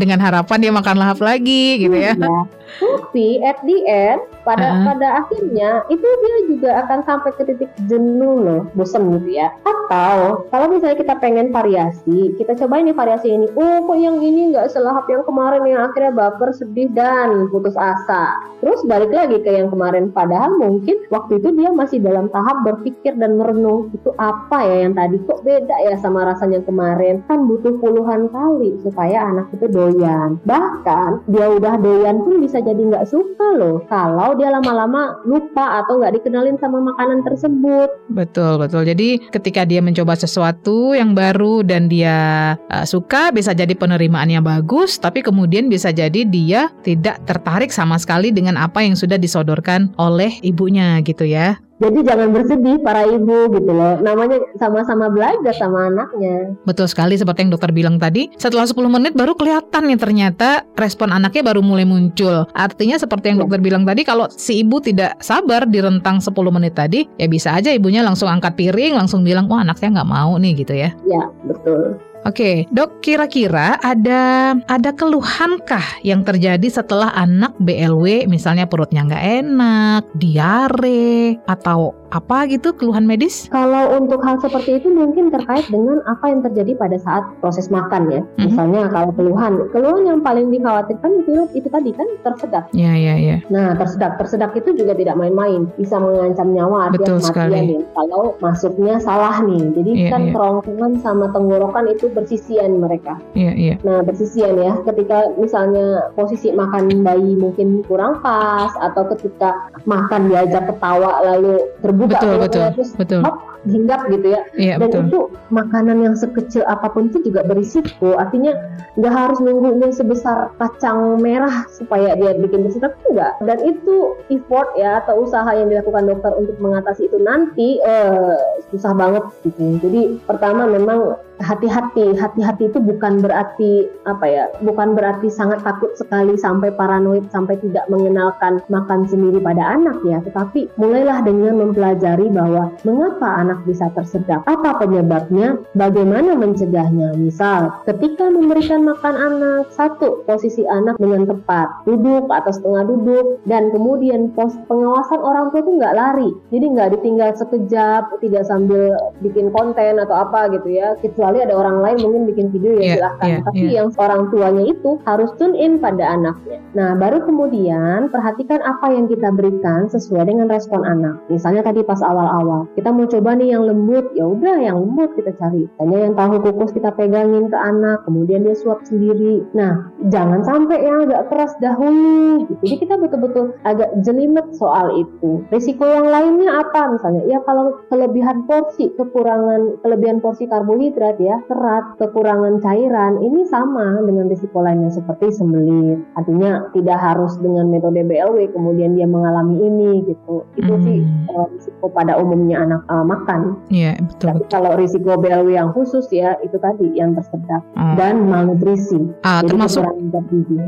dengan harapan dia makan lahap lagi gitu ya, ya. tapi at the end pada uh -huh. pada akhirnya itu dia juga akan sampai ke titik jenuh loh bosan gitu ya. Atau kalau misalnya kita pengen variasi kita coba ini variasi ini. Oh kok yang ini nggak selahap yang kemarin yang akhirnya baper sedih dan putus asa. Terus balik lagi ke yang kemarin. Padahal mungkin waktu itu dia masih dalam tahap berpikir dan merenung itu apa ya yang tadi? Kok beda ya sama rasanya kemarin? Kan butuh puluhan kali supaya anak itu doyan. Bahkan dia udah doyan pun bisa jadi nggak suka loh. Kalau dia lama-lama lupa atau nggak dikenalin sama makanan tersebut. Betul betul. Jadi ketika dia mencoba sesuatu yang baru dan dia uh, suka, bisa jadi penerimaannya bagus, tapi kemudian bisa jadi dia tidak tertarik sama sekali dengan apa yang sudah disodorkan oleh ibunya gitu ya. Jadi jangan bersedih para ibu gitu loh. Namanya sama-sama belajar sama anaknya. Betul sekali seperti yang dokter bilang tadi. Setelah 10 menit baru kelihatan nih ternyata respon anaknya baru mulai muncul. Artinya seperti yang dokter bilang tadi kalau si ibu tidak sabar di rentang 10 menit tadi, ya bisa aja ibunya langsung angkat piring, langsung bilang, "Wah, anaknya nggak mau nih." gitu ya. Ya, betul. Oke, dok, kira-kira ada ada keluhankah yang terjadi setelah anak BLW, misalnya perutnya nggak enak, diare, atau apa gitu keluhan medis? Kalau untuk hal seperti itu mungkin terkait dengan apa yang terjadi pada saat proses makan ya. Mm-hmm. Misalnya kalau keluhan, keluhan yang paling dikhawatirkan itu itu tadi kan tersedak. Iya iya iya. Nah tersedak tersedak itu juga tidak main-main, bisa mengancam nyawa Betul sekali. nih. Kalau masuknya salah nih, jadi yeah, kan yeah. kerongkongan sama tenggorokan itu bersisian mereka. Iya iya. Nah bersisian ya, ketika misalnya posisi makan bayi mungkin kurang pas atau ketika makan diajak ketawa lalu terbuka buka betul, betul, terus betul. Hop, hinggap gitu ya. Iya, Dan betul. itu makanan yang sekecil apa pun itu juga berisiko. Artinya nggak harus nunggunya sebesar kacang merah supaya dia bikin bersedap enggak. Dan itu effort ya atau usaha yang dilakukan dokter untuk mengatasi itu nanti eh, susah banget gitu. Jadi pertama memang hati-hati hati-hati itu bukan berarti apa ya bukan berarti sangat takut sekali sampai paranoid sampai tidak mengenalkan makan sendiri pada anak ya. Tetapi mulailah dengan mempelajari bahwa mengapa anak bisa tersedak apa penyebabnya bagaimana mencegahnya. Misal ketika memberikan makan anak satu posisi anak dengan tepat duduk atau setengah duduk dan kemudian pos pengawasan orang tua itu nggak lari. Jadi nggak ditinggal sekejap tidak sambil bikin konten atau apa gitu ya. Kecuali ada orang lain mungkin bikin video ya yeah, silahkan yeah, tapi yeah. yang orang tuanya itu harus tune in pada anaknya. Nah baru kemudian perhatikan apa yang kita berikan sesuai dengan respon anak. Misalnya tadi pas awal-awal kita mau coba nih yang lembut. Ya udah yang lembut kita cari. Tanya yang tahu kukus kita pegangin ke anak kemudian dia suap sendiri. Nah jangan sampai yang agak keras dahulu gitu. jadi kita betul-betul agak jelimet soal itu. Risiko yang lainnya apa misalnya? Ya kalau kelebihan porsi kekurangan kelebihan porsi karbohidrat ya serat kekurangan cairan ini sama dengan risiko lainnya seperti sembelit artinya tidak harus dengan metode BLW kemudian dia mengalami ini gitu itu hmm. sih uh, risiko pada umumnya anak uh, makan iya yeah, betul tapi kalau risiko BLW yang khusus ya itu tadi yang tersedak hmm. dan malnutrisi ah, Jadi termasuk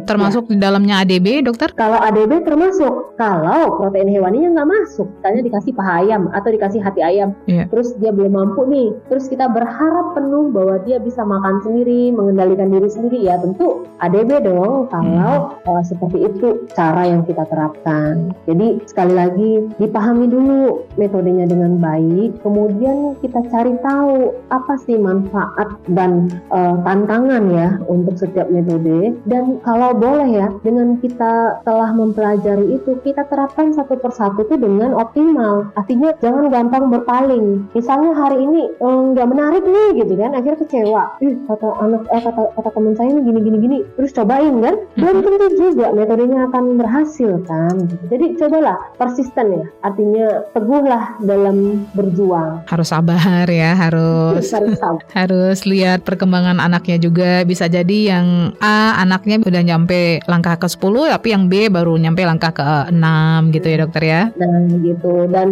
termasuk ya. di dalamnya ADB dokter kalau ADB termasuk kalau protein hewaninya nggak masuk misalnya dikasih paha ayam atau dikasih hati ayam yeah. terus dia belum mampu nih terus kita berharap penuh bahwa dia bisa makan sendiri, mengendalikan diri sendiri, ya tentu ADB dong kalau hmm. uh, seperti itu cara yang kita terapkan. Jadi sekali lagi dipahami dulu metodenya dengan baik, kemudian kita cari tahu apa sih manfaat dan uh, tantangan ya untuk setiap metode dan kalau boleh ya dengan kita telah mempelajari itu kita terapkan satu persatu itu dengan optimal. Artinya jangan gampang berpaling. Misalnya hari ini eh, nggak menarik nih gitu kan akhirnya kecewa ih kata anak eh kata kata teman saya ini gini gini gini. Terus cobain kan? Belum tentu juga metodenya akan berhasil kan? Jadi cobalah persisten ya. Artinya teguhlah dalam berjuang. Harus sabar ya harus. Harus, harus lihat perkembangan anaknya juga. Bisa jadi yang A anaknya udah nyampe langkah ke 10 tapi yang B baru nyampe langkah ke 6 gitu ya dokter ya? Nah gitu. Dan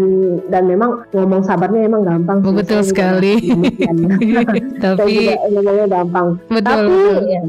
dan memang ngomong sabarnya emang gampang betul sekali. tapi juga gampang. Betul. Tapi ya,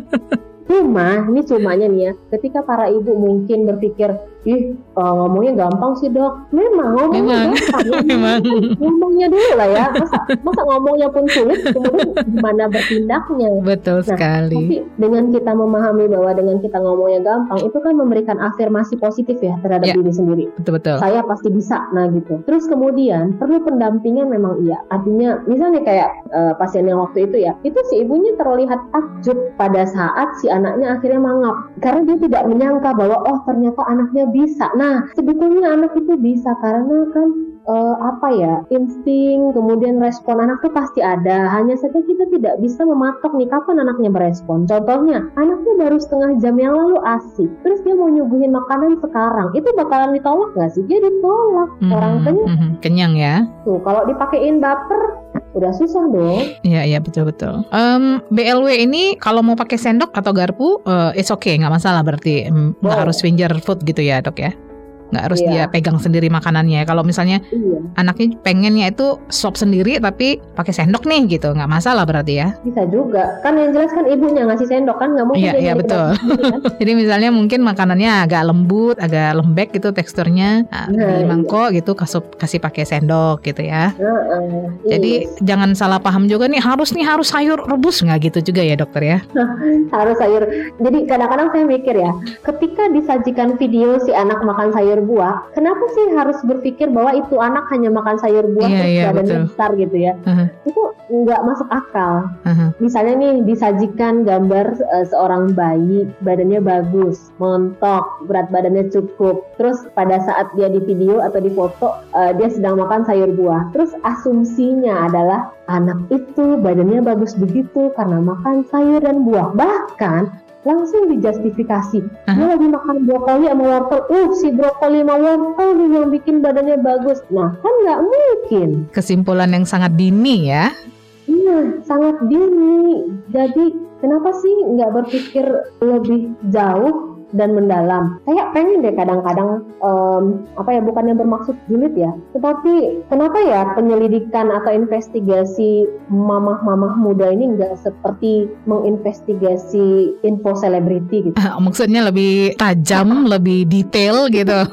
cuma ini cumanya nih ya, ketika para ibu mungkin berpikir ih uh, ngomongnya gampang sih dok. Memang ngomongnya memang. gampang. Ya. memang. ngomongnya dulu lah ya. Masa masa ngomongnya pun sulit kemudian gimana bertindaknya betul nah, sekali. tapi dengan kita memahami bahwa dengan kita ngomongnya gampang itu kan memberikan afirmasi positif ya terhadap ya. diri sendiri. Betul betul. Saya pasti bisa nah gitu. Terus kemudian perlu pendampingan memang iya. Artinya misalnya kayak uh, pasien yang waktu itu ya itu si ibunya terlihat takjub pada saat si anaknya akhirnya mangap. Karena dia tidak menyangka bahwa oh ternyata anaknya bisa. Nah, sebetulnya anak itu bisa karena kan uh, apa ya insting kemudian respon anak tuh pasti ada hanya saja kita tidak bisa mematok nih kapan anaknya berespon contohnya anaknya baru setengah jam yang lalu asik terus dia mau nyuguhin makanan sekarang itu bakalan ditolak nggak sih dia ditolak mm-hmm, orang kenyang mm-hmm. kenyang ya tuh kalau dipakein baper udah susah dong. Iya iya betul betul. Um, BLW ini kalau mau pakai sendok atau garpu, uh, it's okay nggak masalah berarti nggak harus finger food gitu ya dok ya? Nggak harus iya. dia pegang sendiri makanannya. Kalau misalnya iya. anaknya pengennya itu sop sendiri tapi pakai sendok nih gitu, nggak masalah berarti ya? Bisa juga, kan yang jelas kan ibunya ngasih sendok kan nggak mungkin. Iya iya betul. kan? Jadi misalnya mungkin makanannya agak lembut, agak lembek gitu teksturnya nah, nah, di mangkok iya. gitu kasih kasih pakai sendok gitu ya. Uh, uh, Jadi yes. jangan salah paham juga nih harus nih harus sayur rebus nggak gitu juga ya dokter ya? harus sayur. Jadi kadang-kadang saya mikir ya, ketika disajikan video si anak makan sayur buah, kenapa sih harus berpikir bahwa itu anak hanya makan sayur buah yeah, terus yeah, badannya betul. besar gitu ya? Uh-huh. Itu nggak masuk akal. Uh-huh. Misalnya nih disajikan gambar uh, seorang bayi, badannya bagus, montok, berat badannya cukup. Terus pada saat dia di video atau di foto uh, dia sedang makan sayur buah. Terus asumsinya adalah anak itu badannya bagus begitu karena makan sayur dan buah. Bahkan langsung dijustifikasi. Uh-huh. Dia lagi makan brokoli sama wortel, uh si brokoli sama wortel nih yang bikin badannya bagus. Nah kan nggak mungkin. Kesimpulan yang sangat dini ya. Iya, sangat dini. Jadi kenapa sih nggak berpikir lebih jauh dan mendalam. Saya pengen deh kadang-kadang um, apa ya bukannya bermaksud julid ya, tetapi kenapa ya penyelidikan atau investigasi mamah-mamah muda ini nggak seperti menginvestigasi info selebriti gitu? Uh, maksudnya lebih tajam, lebih detail gitu?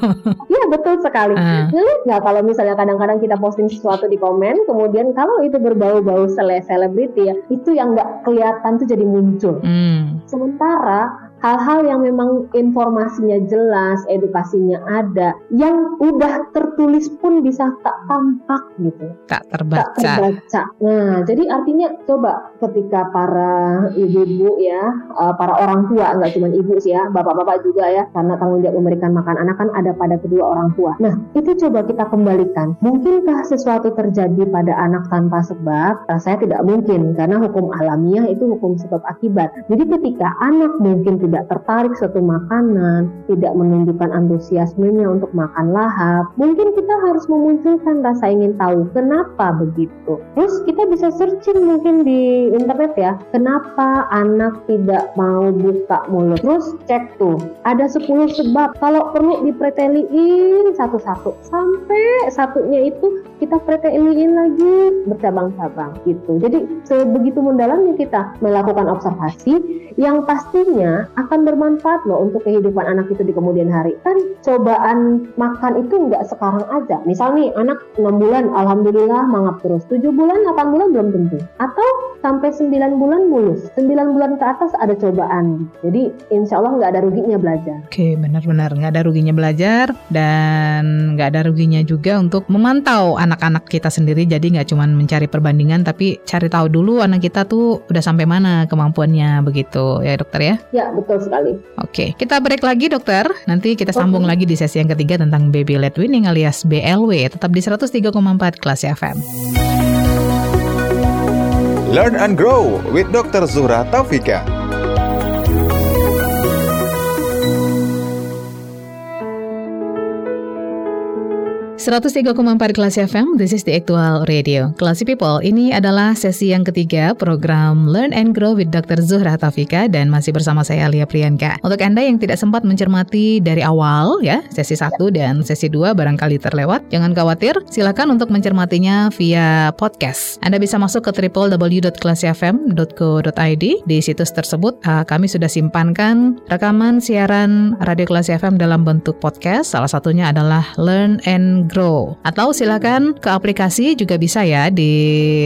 Iya betul sekali. Uh. nggak kalau misalnya kadang-kadang kita posting sesuatu di komen, kemudian kalau itu berbau-bau selebriti ya, itu yang nggak kelihatan tuh jadi muncul. Hmm. Sementara hal-hal yang memang informasinya jelas, edukasinya ada, yang udah tertulis pun bisa tak tampak gitu. Tak terbaca. Tak terbaca. Nah, jadi artinya coba ketika para ibu-ibu ya, eh, para orang tua, nggak cuma ibu sih ya, bapak-bapak juga ya, karena tanggung jawab memberikan makan anak kan ada pada kedua orang tua. Nah, itu coba kita kembalikan. Mungkinkah sesuatu terjadi pada anak tanpa sebab? Rasanya tidak mungkin, karena hukum alamiah itu hukum sebab akibat. Jadi ketika anak mungkin tidak tertarik suatu makanan, tidak menunjukkan antusiasmenya untuk makan lahap, mungkin kita harus memunculkan rasa ingin tahu kenapa begitu. Terus kita bisa searching mungkin di internet ya, kenapa anak tidak mau buka mulut. Terus cek tuh, ada 10 sebab. Kalau perlu dipreteliin satu-satu sampai satunya itu kita preteliin lagi bercabang-cabang gitu. Jadi sebegitu mendalamnya kita melakukan observasi yang pastinya akan ber bermanfaat loh untuk kehidupan anak itu di kemudian hari. Kan cobaan makan itu nggak sekarang aja. Misal nih anak 6 bulan, alhamdulillah mangap terus. 7 bulan, 8 bulan belum tentu. Atau sampai 9 bulan mulus. 9 bulan ke atas ada cobaan. Jadi insya Allah nggak ada ruginya belajar. Oke, benar-benar nggak ada ruginya belajar dan nggak ada ruginya juga untuk memantau anak-anak kita sendiri. Jadi nggak cuma mencari perbandingan, tapi cari tahu dulu anak kita tuh udah sampai mana kemampuannya begitu ya dokter ya? Ya betul sekali sekali. Oke, kita break lagi dokter. Nanti kita sambung okay. lagi di sesi yang ketiga tentang baby led weaning alias BLW. Tetap di 103,4 kelas FM. Learn and grow with Dr. Zuhra Taufika. 103,4 kelas FM, this is the actual radio. Classy People, ini adalah sesi yang ketiga program Learn and Grow with Dr. Zuhra Tafika dan masih bersama saya Lia Priyanka. Untuk Anda yang tidak sempat mencermati dari awal ya, sesi 1 dan sesi 2 barangkali terlewat, jangan khawatir, silakan untuk mencermatinya via podcast. Anda bisa masuk ke www.classyfm.co.id. Di situs tersebut uh, kami sudah simpankan rekaman siaran Radio Kelas FM dalam bentuk podcast. Salah satunya adalah Learn and Grow. Atau silakan ke aplikasi juga bisa ya di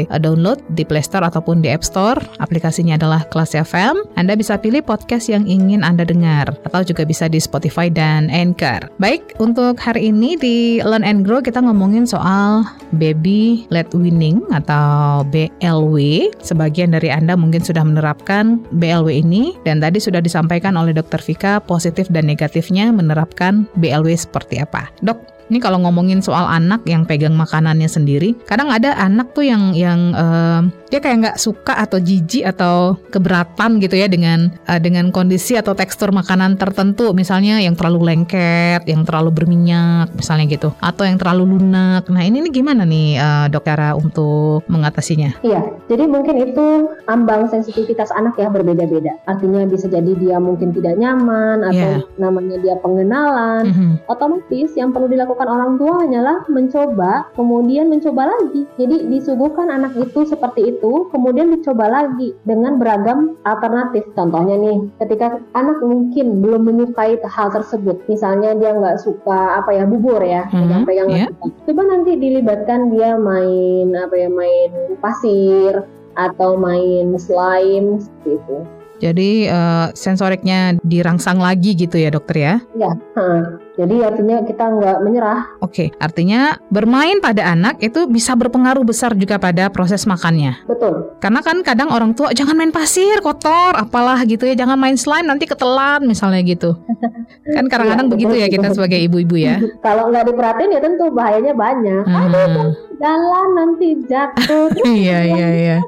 uh, download di Play Store ataupun di App Store. Aplikasinya adalah Kelas FM. Anda bisa pilih podcast yang ingin Anda dengar atau juga bisa di Spotify dan Anchor. Baik, untuk hari ini di Learn and Grow kita ngomongin soal baby led winning atau BLW. Sebagian dari Anda mungkin sudah menerapkan BLW ini dan tadi sudah disampaikan oleh Dr. Vika positif dan negatifnya menerapkan BLW seperti apa. Dok, Ini kalau ngomongin soal anak yang pegang makanannya sendiri, kadang ada anak tuh yang yang uh, dia kayak nggak suka atau jijik atau keberatan gitu ya dengan uh, dengan kondisi atau tekstur makanan tertentu, misalnya yang terlalu lengket, yang terlalu berminyak, misalnya gitu, atau yang terlalu lunak. Nah ini, ini gimana nih uh, dok cara untuk mengatasinya? Iya, jadi mungkin itu ambang sensitivitas anak ya berbeda-beda. Artinya bisa jadi dia mungkin tidak nyaman atau yeah. namanya dia pengenalan. Mm -hmm. Otomatis yang perlu dilakukan orang tua hanyalah mencoba, kemudian mencoba lagi. Jadi disuguhkan anak itu seperti itu, kemudian dicoba lagi dengan beragam alternatif. Contohnya nih, ketika anak mungkin belum menyukai hal tersebut, misalnya dia nggak suka apa ya bubur ya, mm -hmm. pegang yeah. coba nanti dilibatkan dia main apa ya main pasir atau main slime gitu. Jadi uh, sensoriknya dirangsang lagi gitu ya dokter ya? Iya. Jadi artinya kita nggak menyerah. Oke, artinya bermain pada anak itu bisa berpengaruh besar juga pada proses makannya. Betul. Karena kan kadang orang tua jangan main pasir kotor, apalah gitu ya, jangan main slime nanti ketelan misalnya gitu. kan kadang-kadang ya, begitu ya kita sebagai ibu-ibu ya. Kalau nggak diperhatiin ya tentu bahayanya banyak. Hmm. Aduh, jalan nanti jatuh. Iya iya iya.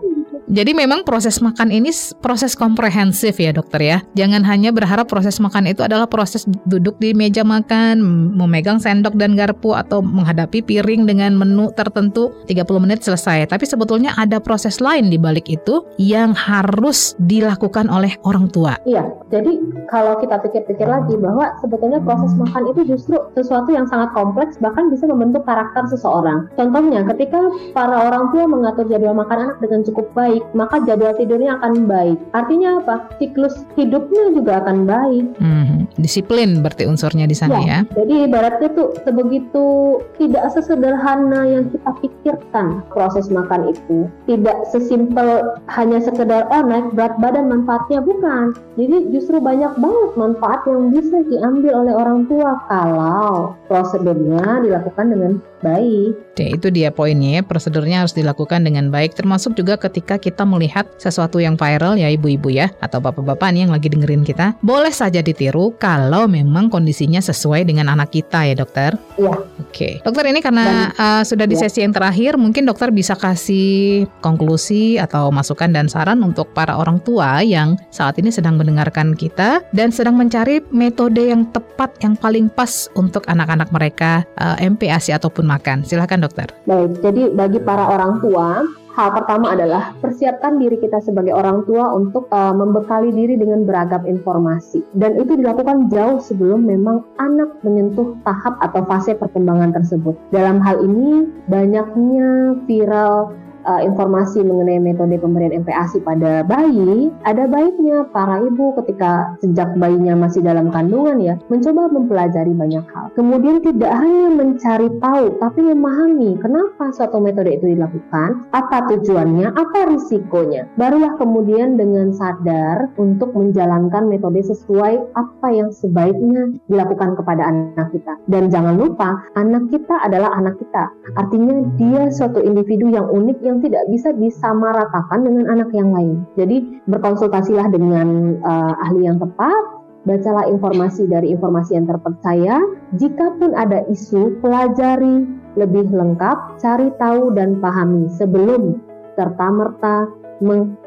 Jadi memang proses makan ini proses komprehensif ya dokter ya. Jangan hanya berharap proses makan itu adalah proses duduk di meja makan, memegang sendok dan garpu atau menghadapi piring dengan menu tertentu 30 menit selesai. Tapi sebetulnya ada proses lain di balik itu yang harus dilakukan oleh orang tua. Iya, jadi kalau kita pikir-pikir lagi bahwa sebetulnya proses makan itu justru sesuatu yang sangat kompleks bahkan bisa membentuk karakter seseorang. Contohnya ketika para orang tua mengatur jadwal makan anak dengan cukup baik baik, maka jadwal tidurnya akan baik. Artinya apa? Siklus hidupnya juga akan baik. Hmm, disiplin berarti unsurnya di sana ya. ya. Jadi ibaratnya tuh sebegitu tidak sesederhana yang kita pikirkan proses makan itu. Tidak sesimpel hanya sekedar oh naik berat badan manfaatnya bukan. Jadi justru banyak banget manfaat yang bisa diambil oleh orang tua kalau prosedurnya dilakukan dengan baik. Oke, itu dia poinnya ya. Prosedurnya harus dilakukan dengan baik termasuk juga ketika kita melihat sesuatu yang viral ya ibu-ibu ya atau bapak-bapak nih yang lagi dengerin kita, boleh saja ditiru kalau memang kondisinya sesuai dengan anak kita ya dokter. Iya. Oke, dokter ini karena dan, uh, sudah di ya. sesi yang terakhir, mungkin dokter bisa kasih konklusi atau masukan dan saran untuk para orang tua yang saat ini sedang mendengarkan kita dan sedang mencari metode yang tepat yang paling pas untuk anak-anak mereka uh, eh, MPASI ataupun makan. Silahkan dokter. Baik, jadi bagi para orang tua Hal pertama adalah persiapkan diri kita sebagai orang tua untuk uh, membekali diri dengan beragam informasi. Dan itu dilakukan jauh sebelum memang anak menyentuh tahap atau fase perkembangan tersebut. Dalam hal ini, banyaknya viral uh, informasi mengenai metode pemberian MPASI pada bayi, ada baiknya para ibu ketika sejak bayinya masih dalam kandungan ya, mencoba mempelajari banyak hal. Kemudian tidak hanya mencari tahu, tapi memahami kenapa suatu metode itu dilakukan, apa tujuannya, apa risikonya. Barulah kemudian dengan sadar untuk menjalankan metode sesuai apa yang sebaiknya dilakukan kepada anak kita. Dan jangan lupa, anak kita adalah anak kita. Artinya dia suatu individu yang unik yang yang tidak bisa disamaratakan dengan anak yang lain. Jadi berkonsultasilah dengan uh, ahli yang tepat, bacalah informasi dari informasi yang terpercaya. Jikapun ada isu, pelajari lebih lengkap, cari tahu dan pahami sebelum serta-merta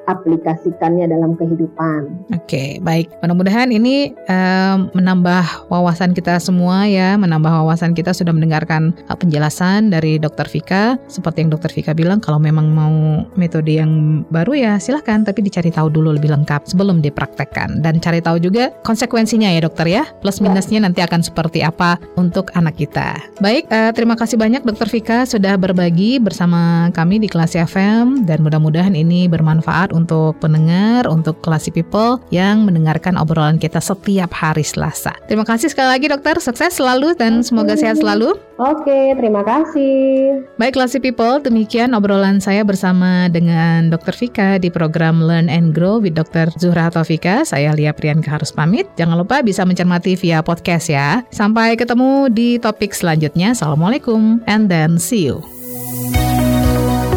mengaplikasikannya dalam kehidupan. Oke, okay, baik. Mudah-mudahan ini um, menambah wawasan kita semua ya, menambah wawasan kita sudah mendengarkan uh, penjelasan dari Dokter Vika. Seperti yang Dokter Vika bilang, kalau memang mau metode yang baru ya silahkan, tapi dicari tahu dulu lebih lengkap sebelum dipraktekkan dan cari tahu juga konsekuensinya ya dokter ya, plus ya. minusnya ya. nanti akan seperti apa untuk anak kita. Baik, uh, terima kasih banyak Dokter Vika sudah berbagi bersama kami di kelas FM dan mudah-mudahan ini bermanfaat untuk pendengar, untuk classy people yang mendengarkan obrolan kita setiap hari Selasa. Terima kasih sekali lagi dokter, sukses selalu dan semoga sehat selalu. Oke, terima kasih. Baik classy people, demikian obrolan saya bersama dengan Dr. Vika di program Learn and Grow with Dr. Zuhra Taufika. Saya Lia Priyanka harus pamit. Jangan lupa bisa mencermati via podcast ya. Sampai ketemu di topik selanjutnya. Assalamualaikum and then see you.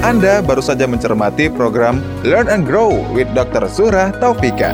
Anda baru saja mencermati program Learn and Grow with Dr. Surah Taufika.